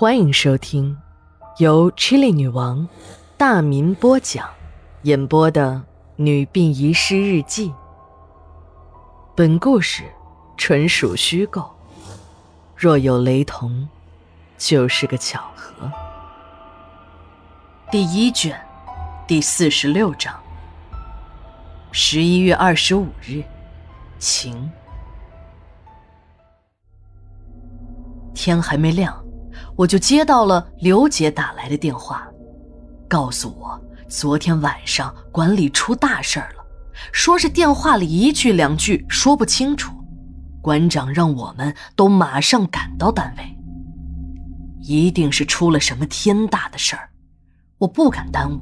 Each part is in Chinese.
欢迎收听由 Chili 女王大民播讲、演播的《女病遗失日记》。本故事纯属虚构，若有雷同，就是个巧合。第一卷，第四十六章。十一月二十五日，晴。天还没亮，我就接到了刘姐打来的电话，告诉我昨天晚上管理出大事了，说是电话里一句两句说不清楚，馆长让我们都马上赶到单位。一定是出了什么天大的事儿，我不敢耽误，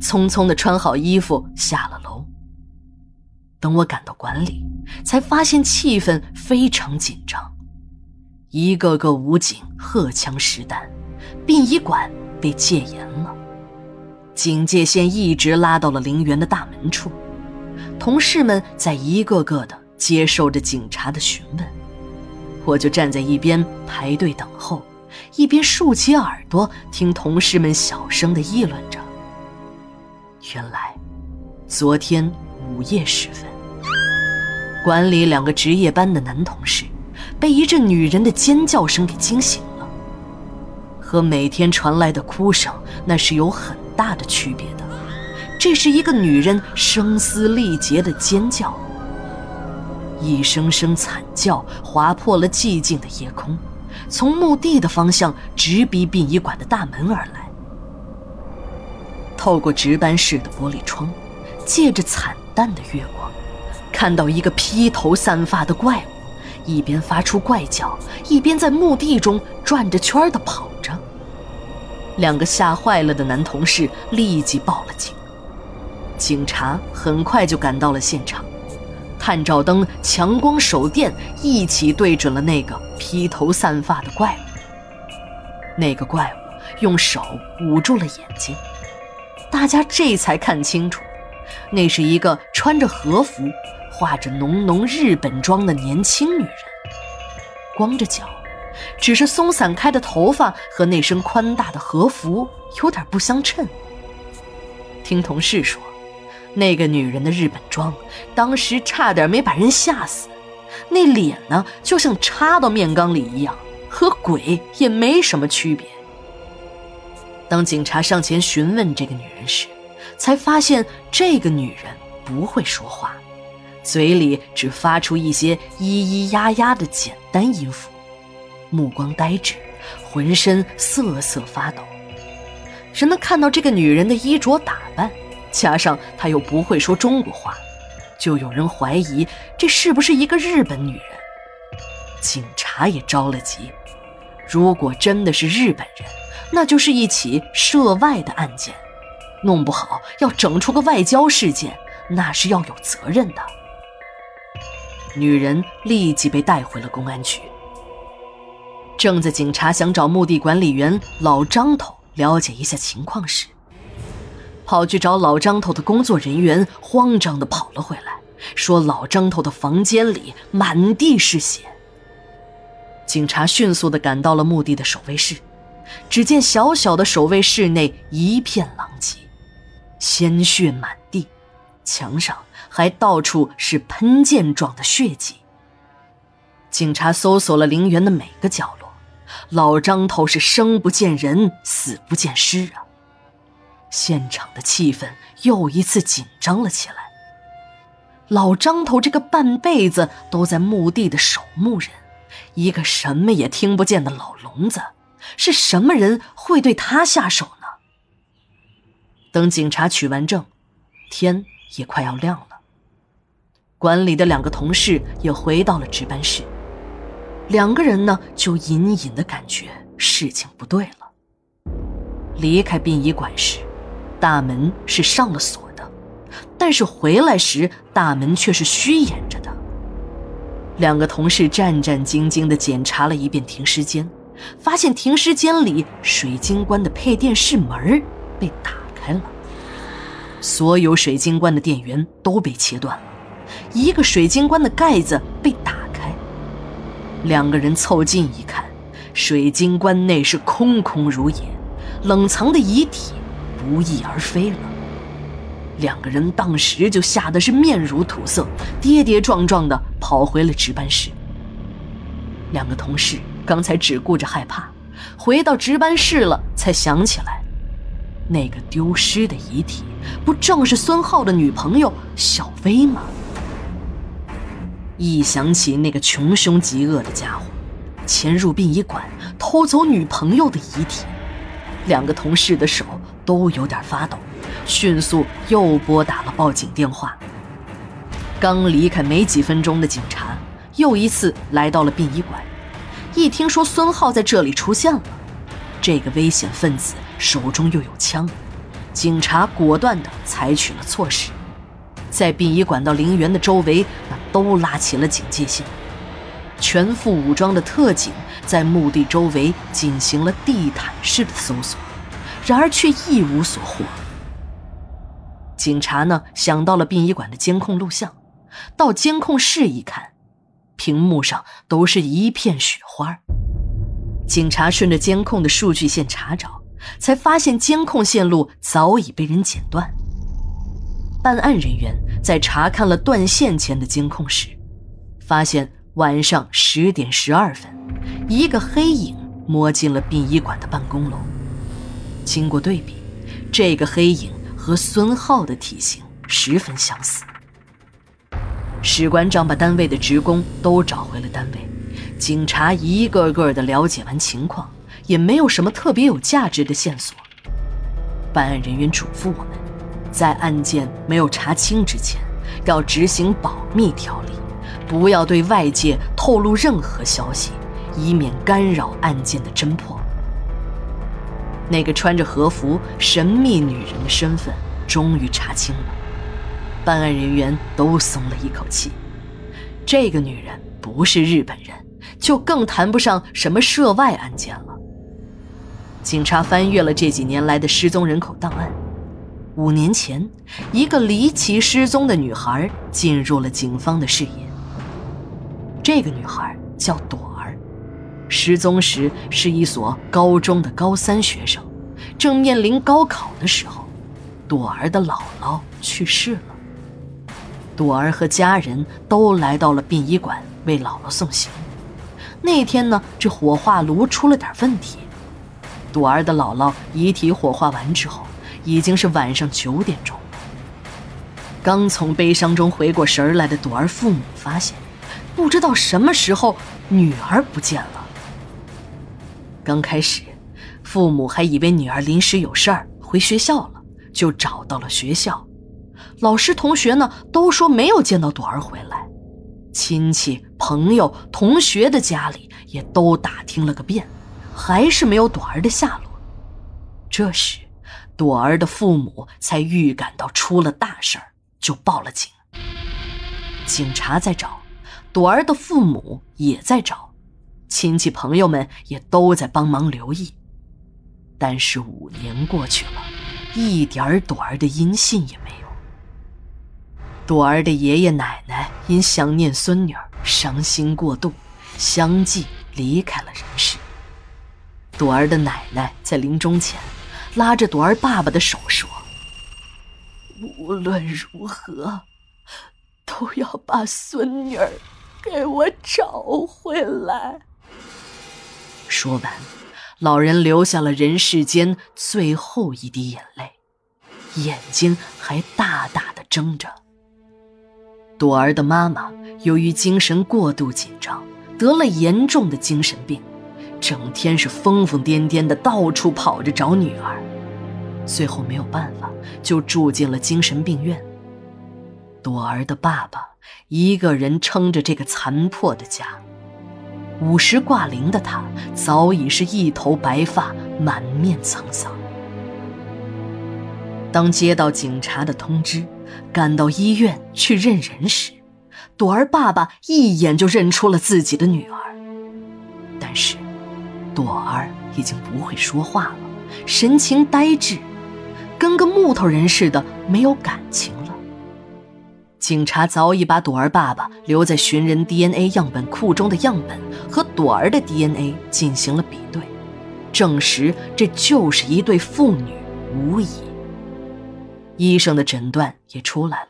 匆匆的穿好衣服下了楼。等我赶到馆里，才发现气氛非常紧张。一个个武警荷枪实弹，殡仪馆被戒严了，警戒线一直拉到了陵园的大门处，同事们在一个个的接受着警察的询问，我就站在一边排队等候，一边竖起耳朵听同事们小声的议论着。原来，昨天午夜时分，管理两个值夜班的男同事。被一阵女人的尖叫声给惊醒了，和每天传来的哭声那是有很大的区别的。这是一个女人声嘶力竭的尖叫，一声声惨叫划破了寂静的夜空，从墓地的方向直逼殡仪馆的大门而来。透过值班室的玻璃窗，借着惨淡的月光，看到一个披头散发的怪物。一边发出怪叫，一边在墓地中转着圈的跑着。两个吓坏了的男同事立即报了警，警察很快就赶到了现场，探照灯、强光手电一起对准了那个披头散发的怪物。那个怪物用手捂住了眼睛，大家这才看清楚，那是一个穿着和服。画着浓浓日本妆的年轻女人，光着脚，只是松散开的头发和那身宽大的和服有点不相称。听同事说，那个女人的日本妆当时差点没把人吓死，那脸呢就像插到面缸里一样，和鬼也没什么区别。当警察上前询问这个女人时，才发现这个女人不会说话。嘴里只发出一些咿咿呀呀的简单音符，目光呆滞，浑身瑟瑟发抖。人们看到这个女人的衣着打扮，加上她又不会说中国话，就有人怀疑这是不是一个日本女人。警察也着了急，如果真的是日本人，那就是一起涉外的案件，弄不好要整出个外交事件，那是要有责任的。女人立即被带回了公安局。正在警察想找墓地管理员老张头了解一下情况时，跑去找老张头的工作人员慌张地跑了回来，说老张头的房间里满地是血。警察迅速地赶到了墓地的守卫室，只见小小的守卫室内一片狼藉，鲜血满地，墙上。还到处是喷溅状的血迹。警察搜索了陵园的每个角落，老张头是生不见人，死不见尸啊！现场的气氛又一次紧张了起来。老张头这个半辈子都在墓地的守墓人，一个什么也听不见的老聋子，是什么人会对他下手呢？等警察取完证，天也快要亮了。管理的两个同事也回到了值班室，两个人呢就隐隐的感觉事情不对了。离开殡仪馆时，大门是上了锁的，但是回来时大门却是虚掩着的。两个同事战战兢兢地检查了一遍停尸间，发现停尸间里水晶棺的配电室门被打开了，所有水晶棺的电源都被切断了。一个水晶棺的盖子被打开，两个人凑近一看，水晶棺内是空空如也，冷藏的遗体不翼而飞了。两个人当时就吓得是面如土色，跌跌撞撞地跑回了值班室。两个同事刚才只顾着害怕，回到值班室了，才想起来，那个丢失的遗体不正是孙浩的女朋友小薇吗？一想起那个穷凶极恶的家伙，潜入殡仪馆偷走女朋友的遗体，两个同事的手都有点发抖，迅速又拨打了报警电话。刚离开没几分钟的警察又一次来到了殡仪馆，一听说孙浩在这里出现了，这个危险分子手中又有枪，警察果断地采取了措施。在殡仪馆到陵园的周围，都拉起了警戒线。全副武装的特警在墓地周围进行了地毯式的搜索，然而却一无所获。警察呢，想到了殡仪馆的监控录像，到监控室一看，屏幕上都是一片雪花。警察顺着监控的数据线查找，才发现监控线路早已被人剪断。办案人员在查看了断线前的监控时，发现晚上十点十二分，一个黑影摸进了殡仪馆的办公楼。经过对比，这个黑影和孙浩的体型十分相似。史馆长把单位的职工都找回了单位，警察一个个的了解完情况，也没有什么特别有价值的线索。办案人员嘱咐我们。在案件没有查清之前，要执行保密条例，不要对外界透露任何消息，以免干扰案件的侦破。那个穿着和服神秘女人的身份终于查清了，办案人员都松了一口气。这个女人不是日本人，就更谈不上什么涉外案件了。警察翻阅了这几年来的失踪人口档案。五年前，一个离奇失踪的女孩进入了警方的视野。这个女孩叫朵儿，失踪时是一所高中的高三学生，正面临高考的时候，朵儿的姥姥去世了。朵儿和家人都来到了殡仪馆为姥姥送行。那天呢，这火化炉出了点问题，朵儿的姥姥遗体火化完之后。已经是晚上九点钟，刚从悲伤中回过神来的朵儿父母发现，不知道什么时候女儿不见了。刚开始，父母还以为女儿临时有事儿回学校了，就找到了学校，老师、同学呢都说没有见到朵儿回来，亲戚、朋友、同学的家里也都打听了个遍，还是没有朵儿的下落。这时。朵儿的父母才预感到出了大事儿，就报了警。警察在找，朵儿的父母也在找，亲戚朋友们也都在帮忙留意。但是五年过去了，一点儿朵儿的音信也没有。朵儿的爷爷奶奶因想念孙女儿，伤心过度，相继离开了人世。朵儿的奶奶在临终前。拉着朵儿爸爸的手说：“无论如何，都要把孙女儿给我找回来。”说完，老人流下了人世间最后一滴眼泪，眼睛还大大的睁着。朵儿的妈妈由于精神过度紧张，得了严重的精神病。整天是疯疯癫癫的，到处跑着找女儿，最后没有办法，就住进了精神病院。朵儿的爸爸一个人撑着这个残破的家，五十挂零的他早已是一头白发，满面沧桑。当接到警察的通知，赶到医院去认人时，朵儿爸爸一眼就认出了自己的女儿，但是。朵儿已经不会说话了，神情呆滞，跟个木头人似的，没有感情了。警察早已把朵儿爸爸留在寻人 DNA 样本库中的样本和朵儿的 DNA 进行了比对，证实这就是一对父女无疑。医生的诊断也出来了，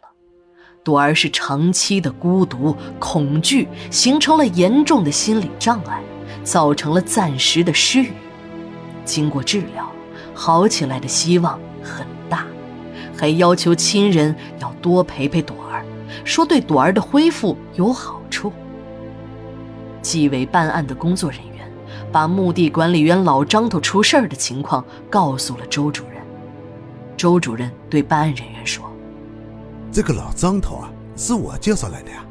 朵儿是长期的孤独、恐惧，形成了严重的心理障碍，造成了暂时的失语。经过治疗，好起来的希望很大，还要求亲人要多陪陪朵儿，说对朵儿的恢复有好处。纪委办案的工作人员把墓地管理员老张头出事儿的情况告诉了周主任。周主任对办案人员说：“这个老张头啊，是我介绍来的呀。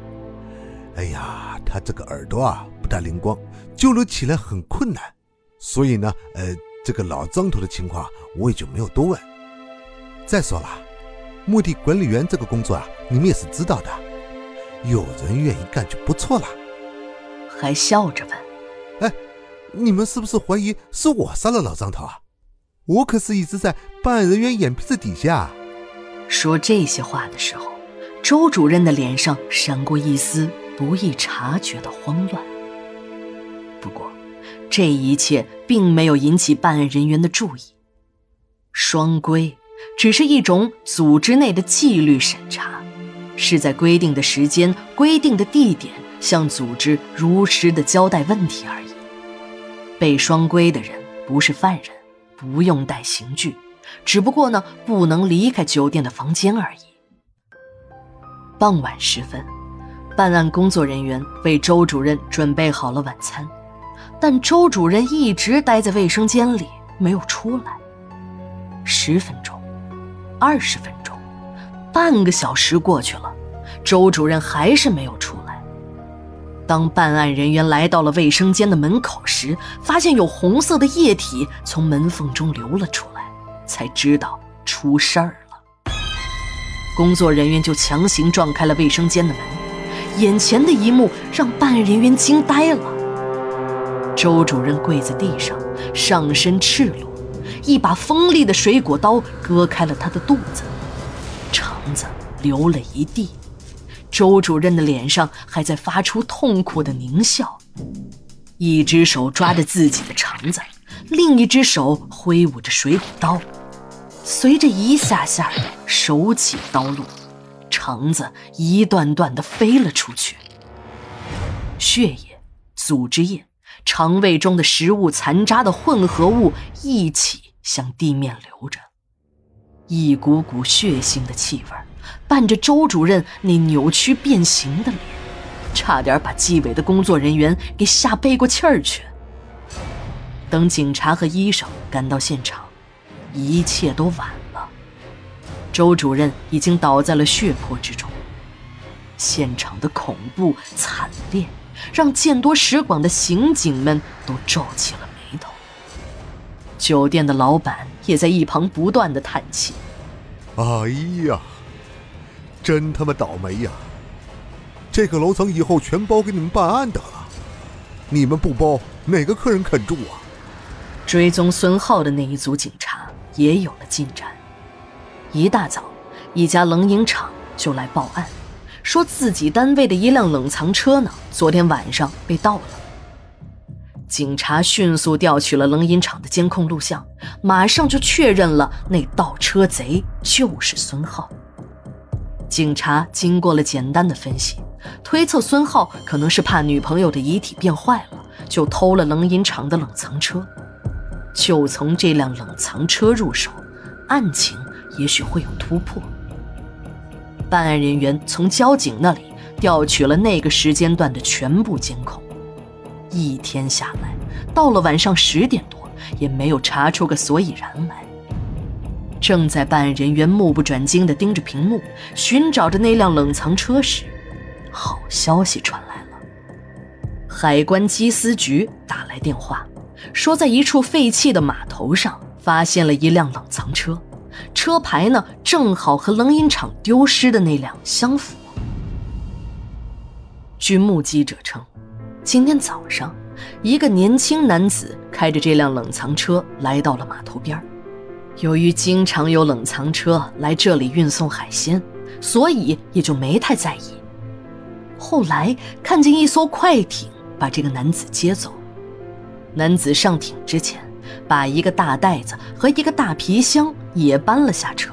哎呀，他这个耳朵啊不大灵光，交流起来很困难，所以呢，呃，这个老张头的情况我也就没有多问。再说了，墓地管理员这个工作啊，你们也是知道的，有人愿意干就不错了。”还笑着问：“哎，你们是不是怀疑是我杀了老张头啊？”我可是一直在办案人员眼皮子底下。说这些话的时候，周主任的脸上闪过一丝不易察觉的慌乱。不过，这一切并没有引起办案人员的注意。双规只是一种组织内的纪律审查，是在规定的时间、规定的地点向组织如实的交代问题而已。被双规的人不是犯人。不用带刑具，只不过呢，不能离开酒店的房间而已。傍晚时分，办案工作人员为周主任准备好了晚餐，但周主任一直待在卫生间里没有出来。十分钟，二十分钟，半个小时过去了，周主任还是没有出来。当办案人员来到了卫生间的门口时，发现有红色的液体从门缝中流了出来，才知道出事儿了。工作人员就强行撞开了卫生间的门，眼前的一幕让办案人员惊呆了。周主任跪在地上，上身赤裸，一把锋利的水果刀割开了他的肚子，肠子流了一地。周主任的脸上还在发出痛苦的狞笑，一只手抓着自己的肠子，另一只手挥舞着水果刀，随着一下下手起刀落，肠子一段段的飞了出去。血液、组织液、肠胃中的食物残渣的混合物一起向地面流着，一股股血腥的气味伴着周主任那扭曲变形的脸，差点把纪委的工作人员给吓背过气儿去。等警察和医生赶到现场，一切都晚了。周主任已经倒在了血泊之中。现场的恐怖惨烈，让见多识广的刑警们都皱起了。酒店的老板也在一旁不断的叹气：“哎呀！”真他妈倒霉呀！这个楼层以后全包给你们办案得了，你们不包，哪个客人肯住啊？追踪孙浩的那一组警察也有了进展。一大早，一家冷饮厂就来报案，说自己单位的一辆冷藏车呢，昨天晚上被盗了。警察迅速调取了冷饮厂的监控录像，马上就确认了那盗车贼就是孙浩。警察经过了简单的分析，推测孙浩可能是怕女朋友的遗体变坏了，就偷了冷饮厂的冷藏车。就从这辆冷藏车入手，案情也许会有突破。办案人员从交警那里调取了那个时间段的全部监控，一天下来，到了晚上十点多，也没有查出个所以然来。正在办案人员目不转睛地盯着屏幕，寻找着那辆冷藏车时，好消息传来了。海关缉私局打来电话，说在一处废弃的码头上发现了一辆冷藏车，车牌呢正好和冷饮厂丢失的那辆相符。据目击者称，今天早上，一个年轻男子开着这辆冷藏车来到了码头边。由于经常有冷藏车来这里运送海鲜，所以也就没太在意。后来看见一艘快艇把这个男子接走，男子上艇之前，把一个大袋子和一个大皮箱也搬了下车。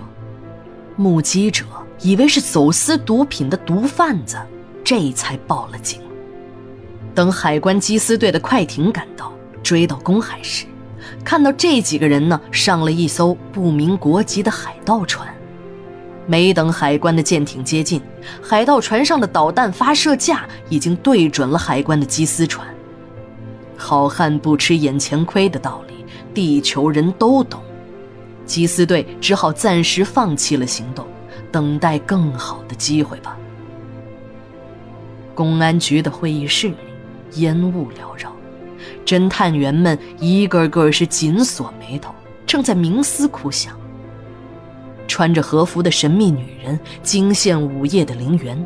目击者以为是走私毒品的毒贩子，这才报了警。等海关缉私队的快艇赶到，追到公海时，看到这几个人呢上了一艘不明国籍的海盗船。没等海关的舰艇接近，海盗船上的导弹发射架已经对准了海关的缉私船。好汉不吃眼前亏的道理，地球人都懂。缉私队只好暂时放弃了行动，等待更好的机会吧。公安局的会议室里，烟雾缭绕，侦探员们一个个是紧锁眉头，正在冥思苦想。穿着和服的神秘女人惊现午夜的陵园，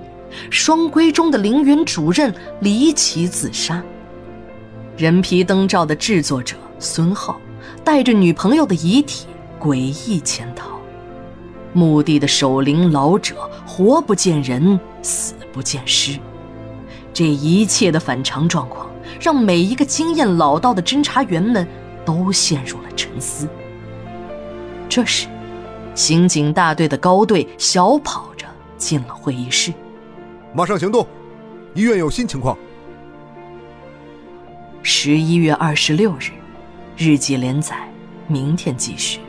双规中的陵园主任离奇自杀。人皮灯罩的制作者孙浩带着女朋友的遗体诡异潜逃，墓地的守灵老者活不见人，死不见尸。这一切的反常状况，让每一个经验老道的侦查员们都陷入了沉思。这时。刑警大队的高队小跑着进了会议室，马上行动！医院有新情况。十一月二十六日，日记连载，明天继续。